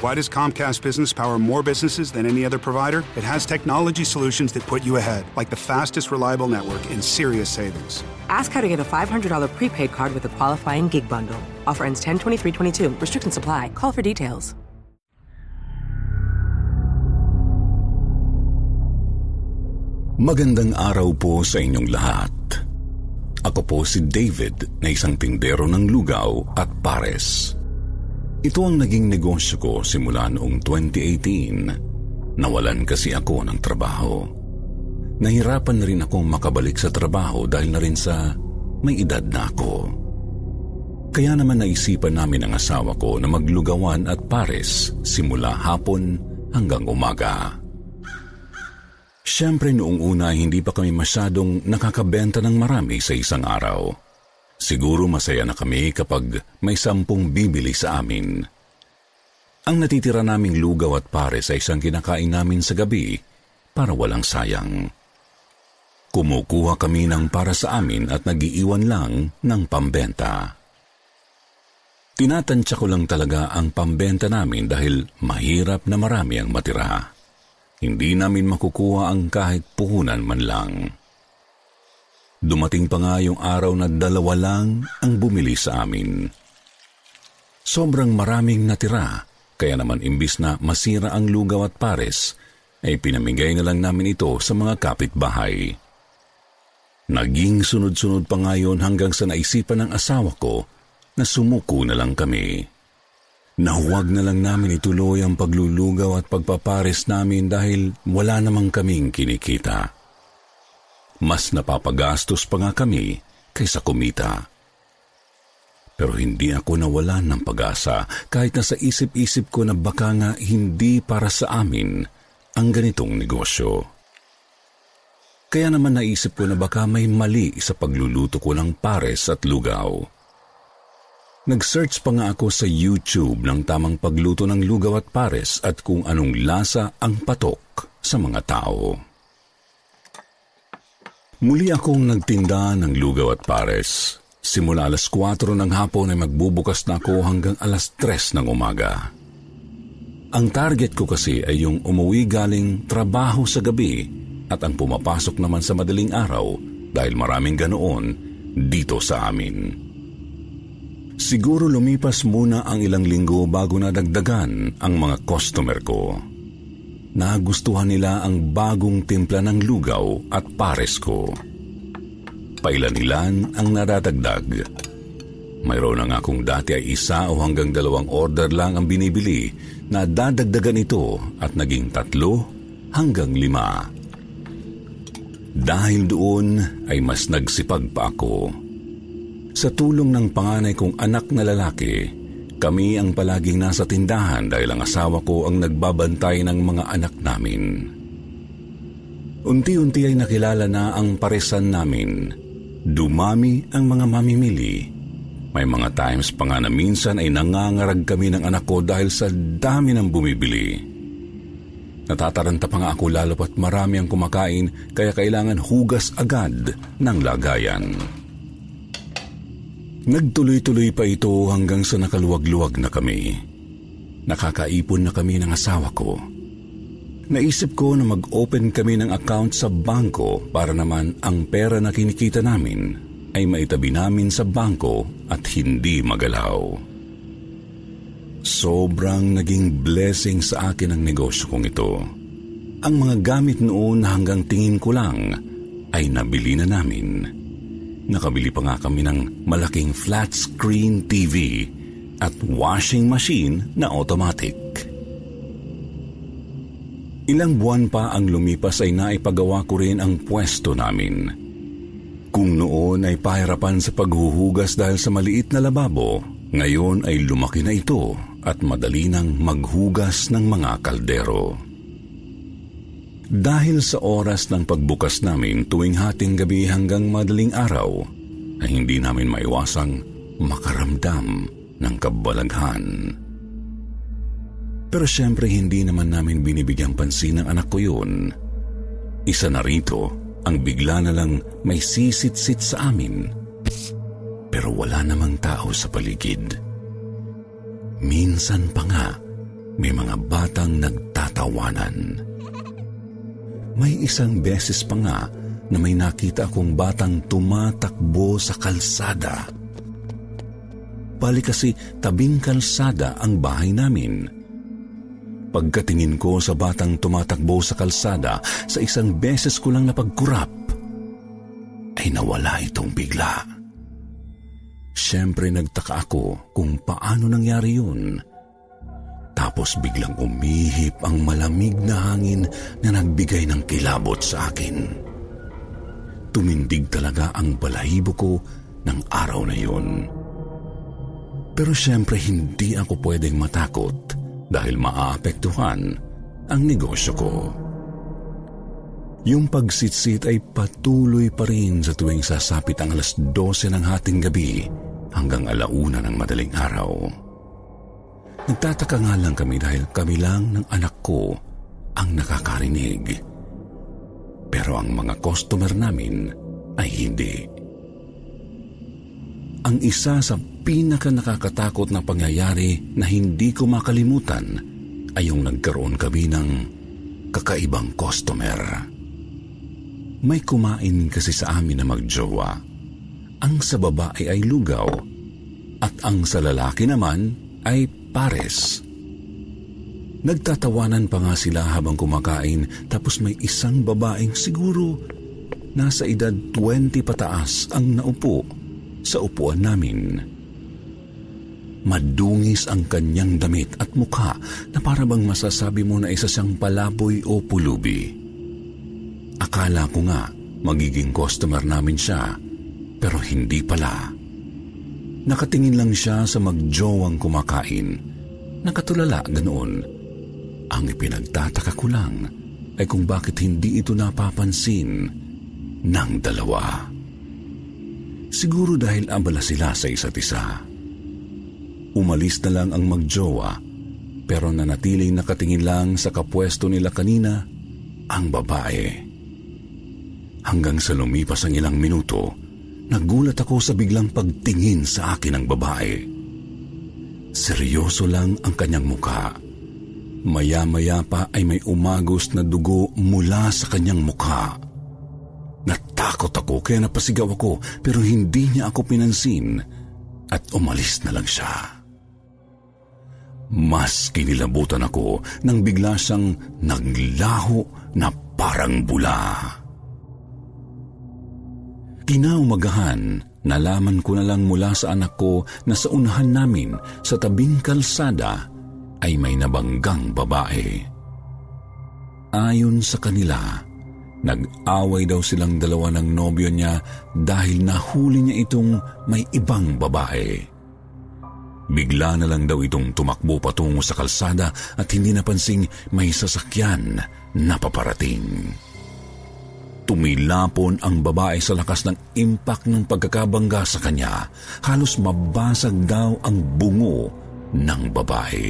Why does Comcast Business power more businesses than any other provider? It has technology solutions that put you ahead, like the fastest, reliable network and serious savings. Ask how to get a $500 prepaid card with a qualifying gig bundle. Offer ends 10 23 22. Restrictions apply. Call for details. Magandang araw po sa inyong lahat. Ako po si David na isang tindero ng lugaw at pares. Ito ang naging negosyo ko simula noong 2018. Nawalan kasi ako ng trabaho. Nahirapan na rin akong makabalik sa trabaho dahil na rin sa may edad na ako. Kaya naman naisipan namin ang asawa ko na maglugawan at pares simula hapon hanggang umaga. Siyempre noong una hindi pa kami masyadong nakakabenta ng marami sa isang araw. Siguro masaya na kami kapag may sampung bibili sa amin. Ang natitira naming lugaw at pare sa isang kinakain namin sa gabi para walang sayang. Kumukuha kami ng para sa amin at nagiiwan lang ng pambenta. Tinatansya ko lang talaga ang pambenta namin dahil mahirap na marami ang matira. Hindi namin makukuha ang kahit puhunan man lang. Dumating pa nga yung araw na dalawa lang ang bumili sa amin. Sobrang maraming natira, kaya naman imbis na masira ang lugaw at pares, ay pinamigay na lang namin ito sa mga kapitbahay. Naging sunod-sunod pa nga yun hanggang sa naisipan ng asawa ko na sumuko na lang kami. Na huwag na lang namin ituloy ang paglulugaw at pagpapares namin dahil wala namang kaming kinikita. Mas napapagastos pa nga kami kaysa kumita. Pero hindi ako nawalan ng pag-asa kahit na sa isip-isip ko na baka nga hindi para sa amin ang ganitong negosyo. Kaya naman naisip ko na baka may mali sa pagluluto ko ng pares at lugaw. Nag-search pa nga ako sa YouTube ng tamang pagluto ng lugaw at pares at kung anong lasa ang patok sa mga tao. Muli akong nagtinda ng lugaw at pares. Simula alas 4 ng hapon ay magbubukas na ako hanggang alas 3 ng umaga. Ang target ko kasi ay yung umuwi galing trabaho sa gabi at ang pumapasok naman sa madaling araw dahil maraming ganoon dito sa amin. Siguro lumipas muna ang ilang linggo bago nadagdagan ang mga customer ko. Nagustuhan nila ang bagong timpla ng lugaw at pares ko. Pailan-ilan ang nadadagdag. Mayroon na nga kung dati ay isa o hanggang dalawang order lang ang binibili na dadagdagan ito at naging tatlo hanggang lima. Dahil doon ay mas nagsipag pa ako. Sa tulong ng panganay kong anak na lalaki, kami ang palaging nasa tindahan dahil ang asawa ko ang nagbabantay ng mga anak namin. Unti-unti ay nakilala na ang paresan namin. Dumami ang mga mamimili. May mga times pa nga na minsan ay nangangarag kami ng anak ko dahil sa dami ng bumibili. Natataranta pa nga ako lalo pat marami ang kumakain kaya kailangan hugas agad ng lagayan. Nagtuloy-tuloy pa ito hanggang sa nakaluwag-luwag na kami. Nakakaipon na kami ng asawa ko Naisip ko na mag-open kami ng account sa bangko para naman ang pera na kinikita namin ay maitabi namin sa bangko at hindi magalaw. Sobrang naging blessing sa akin ang negosyo kong ito. Ang mga gamit noon hanggang tingin ko lang ay nabili na namin. Nakabili pa nga kami ng malaking flat screen TV at washing machine na automatic. Ilang buwan pa ang lumipas ay naipagawa ko rin ang pwesto namin. Kung noon ay pahirapan sa paghuhugas dahil sa maliit na lababo, ngayon ay lumaki na ito at madali nang maghugas ng mga kaldero. Dahil sa oras ng pagbukas namin tuwing hating gabi hanggang madaling araw, ay hindi namin maiwasang makaramdam ng kabalaghan. Pero syempre hindi naman namin binibigyang pansin ng anak ko yun. Isa na rito ang bigla na lang may sisit-sit sa amin. Pero wala namang tao sa paligid. Minsan pa nga, may mga batang nagtatawanan. May isang beses pa nga na may nakita akong batang tumatakbo sa kalsada. Bali kasi tabing kalsada ang bahay namin. Pagkatingin ko sa batang tumatakbo sa kalsada sa isang beses ko lang napagkurap, ay nawala itong bigla. Siyempre nagtaka ako kung paano nangyari yun. Tapos biglang umihip ang malamig na hangin na nagbigay ng kilabot sa akin. Tumindig talaga ang balahibo ko ng araw na yun. Pero siyempre hindi ako pwedeng matakot dahil maaapektuhan ang negosyo ko. Yung pagsitsit ay patuloy pa rin sa tuwing sasapit ang alas 12 ng hating gabi hanggang alauna ng madaling araw. Nagtataka nga lang kami dahil kami lang ng anak ko ang nakakarinig. Pero ang mga customer namin ay hindi. Ang isa sa pinaka nakakatakot na pangyayari na hindi ko makalimutan ay yung nagkaroon kami ng kakaibang customer. May kumain kasi sa amin na magjowa. Ang sa babae ay lugaw at ang sa lalaki naman ay pares. Nagtatawanan pa nga sila habang kumakain tapos may isang babaeng siguro nasa edad 20 pataas ang naupo sa upuan namin. Madungis ang kanyang damit at mukha na para bang masasabi mo na isa siyang palaboy o pulubi. Akala ko nga magiging customer namin siya, pero hindi pala. Nakatingin lang siya sa magjowang kumakain. Nakatulala ganoon. Ang ipinagtataka ko lang ay kung bakit hindi ito napapansin ng dalawa. Siguro dahil abala sila sa isa't isa. Umalis na lang ang magjowa pero nanatiling nakatingin lang sa kapwesto nila kanina ang babae. Hanggang sa lumipas ang ilang minuto, nagulat ako sa biglang pagtingin sa akin ng babae. Seryoso lang ang kanyang mukha. Maya-maya pa ay may umagos na dugo mula sa kanyang mukha. Natakot ako kaya napasigaw ako pero hindi niya ako pinansin at umalis na lang siya. Mas kinilabutan ako nang bigla siyang naglaho na parang bula. Kinaumagahan, nalaman ko na lang mula sa anak ko na sa unahan namin sa tabing kalsada ay may nabanggang babae. ayon sa kanila, nag-away daw silang dalawa ng nobyo niya dahil nahuli niya itong may ibang babae. Bigla na lang daw itong tumakbo patungo sa kalsada at hindi napansing may sasakyan na paparating. Tumilapon ang babae sa lakas ng impact ng pagkakabangga sa kanya. Halos mabasag daw ang bungo ng babae.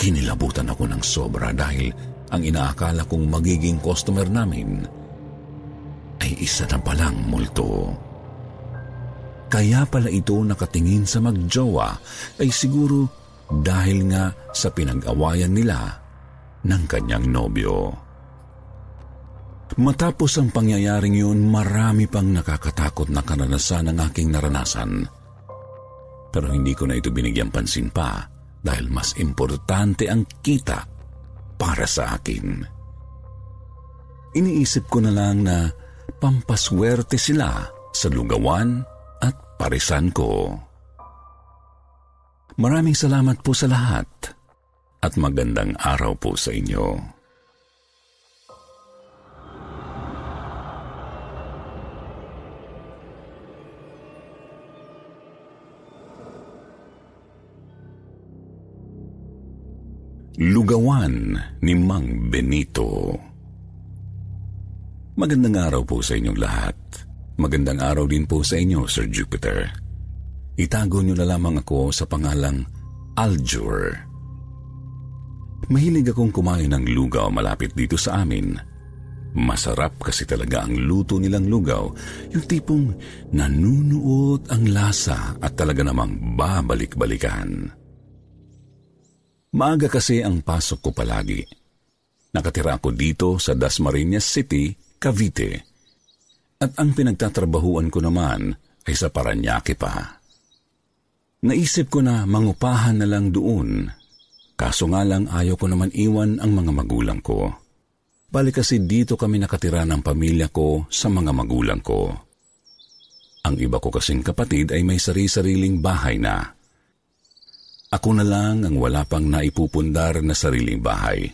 Kinilabutan ako ng sobra dahil ang inaakala kong magiging customer namin ay isa na palang multo. Kaya pala ito nakatingin sa magjowa ay siguro dahil nga sa pinag-awayan nila ng kanyang nobyo. Matapos ang pangyayaring yun, marami pang nakakatakot na karanasan ang aking naranasan. Pero hindi ko na ito binigyan pansin pa dahil mas importante ang kita para sa akin. Iniisip ko na lang na pampaswerte sila sa lugawan at parisan ko. Maraming salamat po sa lahat at magandang araw po sa inyo. Lugawan ni Mang Benito. Magandang araw po sa inyong lahat. Magandang araw din po sa inyo, Sir Jupiter. Itago niyo na lamang ako sa pangalang Aljur. Mahilig akong kumain ng lugaw malapit dito sa amin. Masarap kasi talaga ang luto nilang lugaw, yung tipong nanunuot ang lasa at talaga namang babalik-balikan. Maaga kasi ang pasok ko palagi. Nakatira ako dito sa Dasmariñas City, Cavite. At ang pinagtatrabahuan ko naman ay sa Paranaque pa. Naisip ko na mangupahan na lang doon. Kaso nga lang ayaw ko naman iwan ang mga magulang ko. Balik kasi dito kami nakatira ng pamilya ko sa mga magulang ko. Ang iba ko kasing kapatid ay may sari-sariling bahay na. Ako na lang ang wala pang naipupundar na sariling bahay.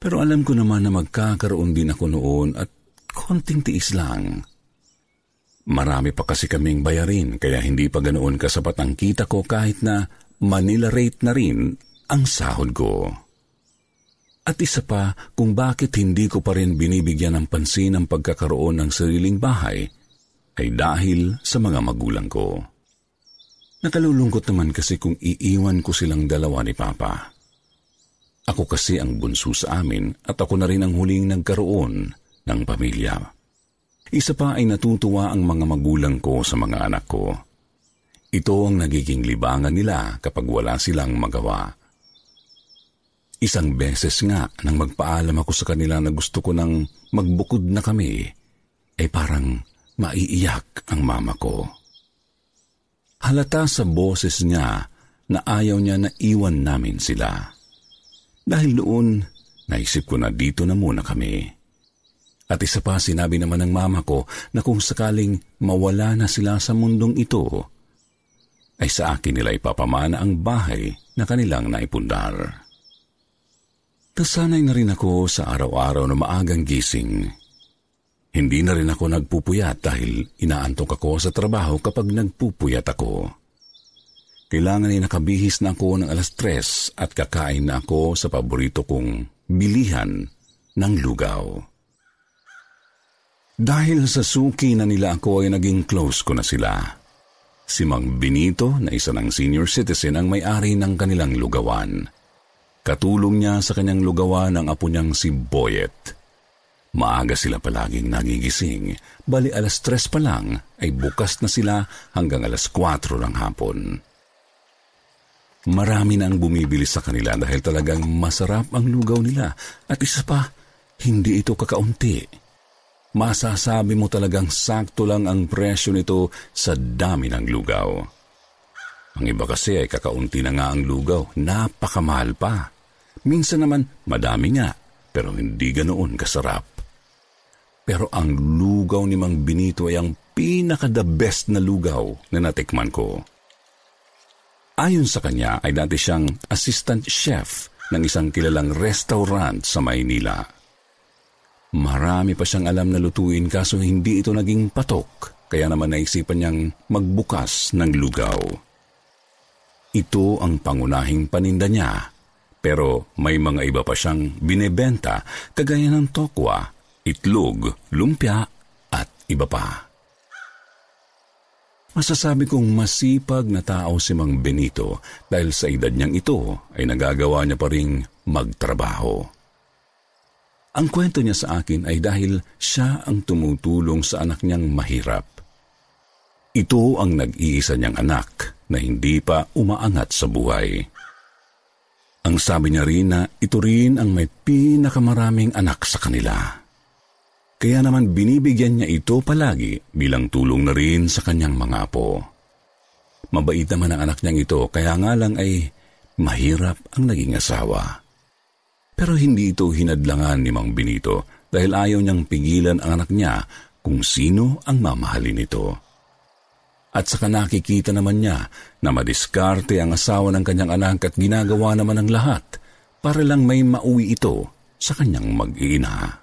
Pero alam ko naman na magkakaroon din ako noon at konting tiis lang. Marami pa kasi kaming bayarin kaya hindi pa ganoon kasapat ang kita ko kahit na Manila rate na rin ang sahod ko. At isa pa kung bakit hindi ko pa rin binibigyan ng pansin ang pagkakaroon ng sariling bahay ay dahil sa mga magulang ko. Nakalulungkot naman kasi kung iiwan ko silang dalawa ni Papa. Ako kasi ang bunso sa amin at ako na rin ang huling nagkaroon ng pamilya. Isa pa ay natutuwa ang mga magulang ko sa mga anak ko. Ito ang nagiging libangan nila kapag wala silang magawa. Isang beses nga nang magpaalam ako sa kanila na gusto ko nang magbukod na kami, ay parang maiiyak ang mama ko. Halata sa boses niya na ayaw niya na iwan namin sila. Dahil noon, naisip ko na dito na muna kami. At isa pa sinabi naman ng mama ko na kung sakaling mawala na sila sa mundong ito, ay sa akin nila ipapamana ang bahay na kanilang naipundar. Kasanay na rin ako sa araw-araw na maagang gising hindi na rin ako nagpupuyat dahil inaantok ako sa trabaho kapag nagpupuyat ako. Kailangan ay nakabihis na ako ng alas tres at kakain na ako sa paborito kong bilihan ng lugaw. Dahil sa suki na nila ako ay naging close ko na sila. Si Mang Benito na isa ng senior citizen ang may-ari ng kanilang lugawan. Katulong niya sa kanyang lugawan ang apo niyang si Boyet. Maaga sila palaging nagigising. Bali alas tres pa lang ay bukas na sila hanggang alas 4 ng hapon. Marami na ang bumibili sa kanila dahil talagang masarap ang lugaw nila. At isa pa, hindi ito kakaunti. Masasabi mo talagang sakto lang ang presyo nito sa dami ng lugaw. Ang iba kasi ay kakaunti na nga ang lugaw, napakamahal pa. Minsan naman madami nga, pero hindi ganoon kasarap. Pero ang lugaw ni Mang Benito ay ang pinaka-the best na lugaw na natikman ko. Ayon sa kanya ay dati siyang assistant chef ng isang kilalang restaurant sa Maynila. Marami pa siyang alam na lutuin kaso hindi ito naging patok kaya naman naisipan niyang magbukas ng lugaw. Ito ang pangunahing paninda niya pero may mga iba pa siyang binebenta kagaya ng tokwa, itlog, lumpia at iba pa. Masasabi kong masipag na tao si Mang Benito dahil sa edad niyang ito ay nagagawa niya pa ring magtrabaho. Ang kwento niya sa akin ay dahil siya ang tumutulong sa anak niyang mahirap. Ito ang nag-iisa niyang anak na hindi pa umaangat sa buhay. Ang sabi niya rin na ito rin ang may pinakamaraming anak sa kanila. Kaya naman binibigyan niya ito palagi bilang tulong na rin sa kanyang mga apo. Mabait naman ang anak niyang ito kaya nga lang ay mahirap ang naging asawa. Pero hindi ito hinadlangan ni Mang Benito dahil ayaw niyang pigilan ang anak niya kung sino ang mamahalin nito at saka nakikita naman niya na madiskarte ang asawa ng kanyang anak at ginagawa naman ang lahat para lang may mauwi ito sa kanyang mag-iina.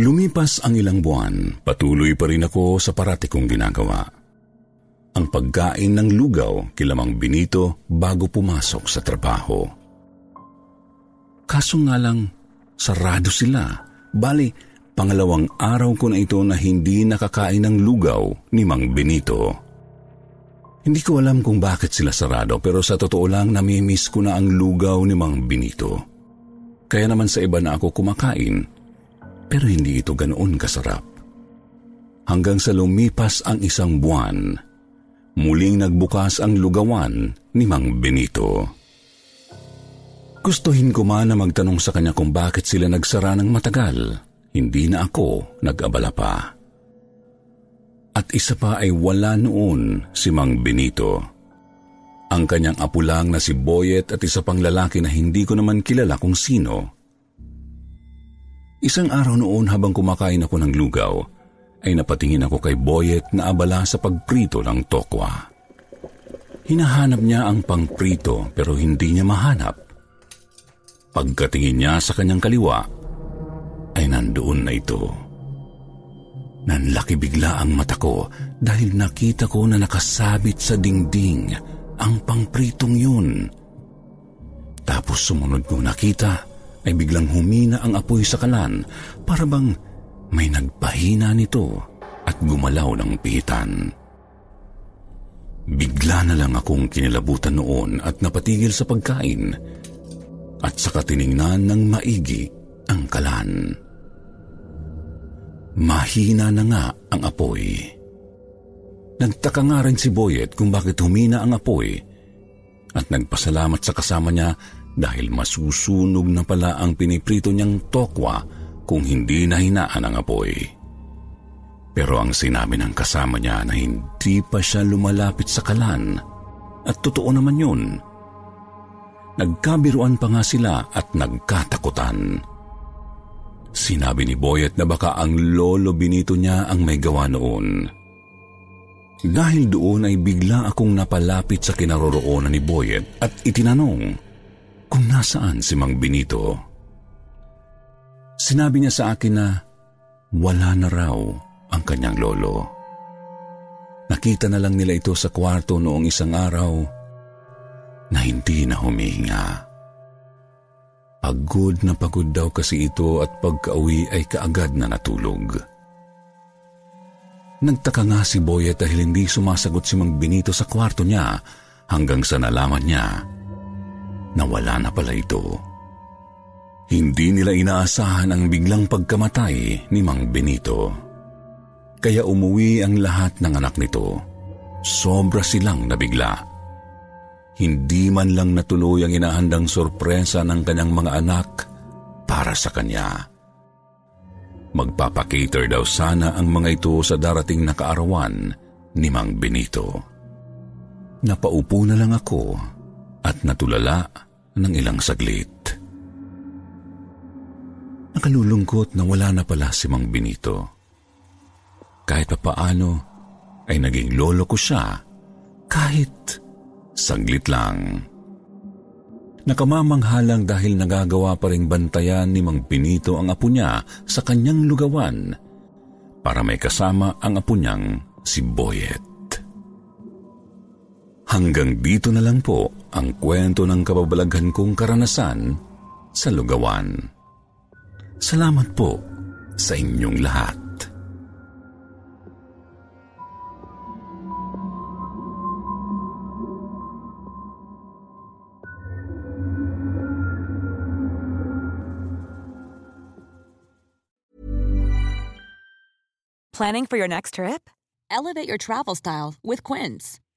Lumipas ang ilang buwan, patuloy pa rin ako sa parati kong ginagawa. Ang pagkain ng lugaw kilamang binito bago pumasok sa trabaho. Kaso nga lang, sarado sila. Bali, Pangalawang araw ko na ito na hindi nakakain ng lugaw ni Mang Benito. Hindi ko alam kung bakit sila sarado pero sa totoo lang namimiss ko na ang lugaw ni Mang Benito. Kaya naman sa iba na ako kumakain pero hindi ito ganoon kasarap. Hanggang sa lumipas ang isang buwan, muling nagbukas ang lugawan ni Mang Benito. Gustuhin ko man na magtanong sa kanya kung bakit sila nagsara ng matagal hindi na ako nag-abala pa. At isa pa ay wala noon si Mang Benito. Ang kanyang apo lang na si Boyet at isa pang lalaki na hindi ko naman kilala kung sino. Isang araw noon habang kumakain ako ng lugaw, ay napatingin ako kay Boyet na abala sa pagprito ng tokwa. Hinahanap niya ang pangprito pero hindi niya mahanap. Pagkatingin niya sa kanyang kaliwa, ay nandoon na ito. Nanlaki bigla ang mata ko dahil nakita ko na nakasabit sa dingding ang pangpritong yun. Tapos sumunod kong nakita ay biglang humina ang apoy sa kalan para bang may nagpahina nito at gumalaw ng pihitan. Bigla na lang akong kinilabutan noon at napatigil sa pagkain at saka tiningnan ng maigi ang kalan. Mahina na nga ang apoy. Nagtaka nga rin si Boyet kung bakit humina ang apoy at nagpasalamat sa kasama niya dahil masusunog na pala ang piniprito niyang tokwa kung hindi nahinaan ang apoy. Pero ang sinabi ng kasama niya na hindi pa siya lumalapit sa kalan at totoo naman yun. Nagkabiruan pa nga sila at nagkatakutan. Sinabi ni Boyet na baka ang lolo binito niya ang may gawa noon. Dahil doon ay bigla akong napalapit sa kinaroroonan ni Boyet at itinanong kung nasaan si Mang Benito. Sinabi niya sa akin na wala na raw ang kanyang lolo. Nakita na lang nila ito sa kwarto noong isang araw na hindi na humihinga. Pagod na pagod daw kasi ito at pagkauwi ay kaagad na natulog. Nagtaka nga si Boyet dahil hindi sumasagot si Mang Benito sa kwarto niya hanggang sa nalaman niya na wala na pala ito. Hindi nila inaasahan ang biglang pagkamatay ni Mang Benito. Kaya umuwi ang lahat ng anak nito. Sobra silang nabigla. Hindi man lang natuloy ang inahandang sorpresa ng kanyang mga anak para sa kanya. Magpapakater daw sana ang mga ito sa darating na kaarawan ni Mang Benito. Napaupo na lang ako at natulala ng ilang saglit. Nakalulungkot na wala na pala si Mang Benito. Kahit pa paano ay naging lolo ko siya kahit Saglit lang. Nakamamanghalang dahil nagagawa pa ring bantayan ni Mang Benito ang apo niya sa kanyang lugawan para may kasama ang apo niyang si Boyet. Hanggang dito na lang po ang kwento ng kababalaghan kong karanasan sa lugawan. Salamat po sa inyong lahat. Planning for your next trip? Elevate your travel style with Quince.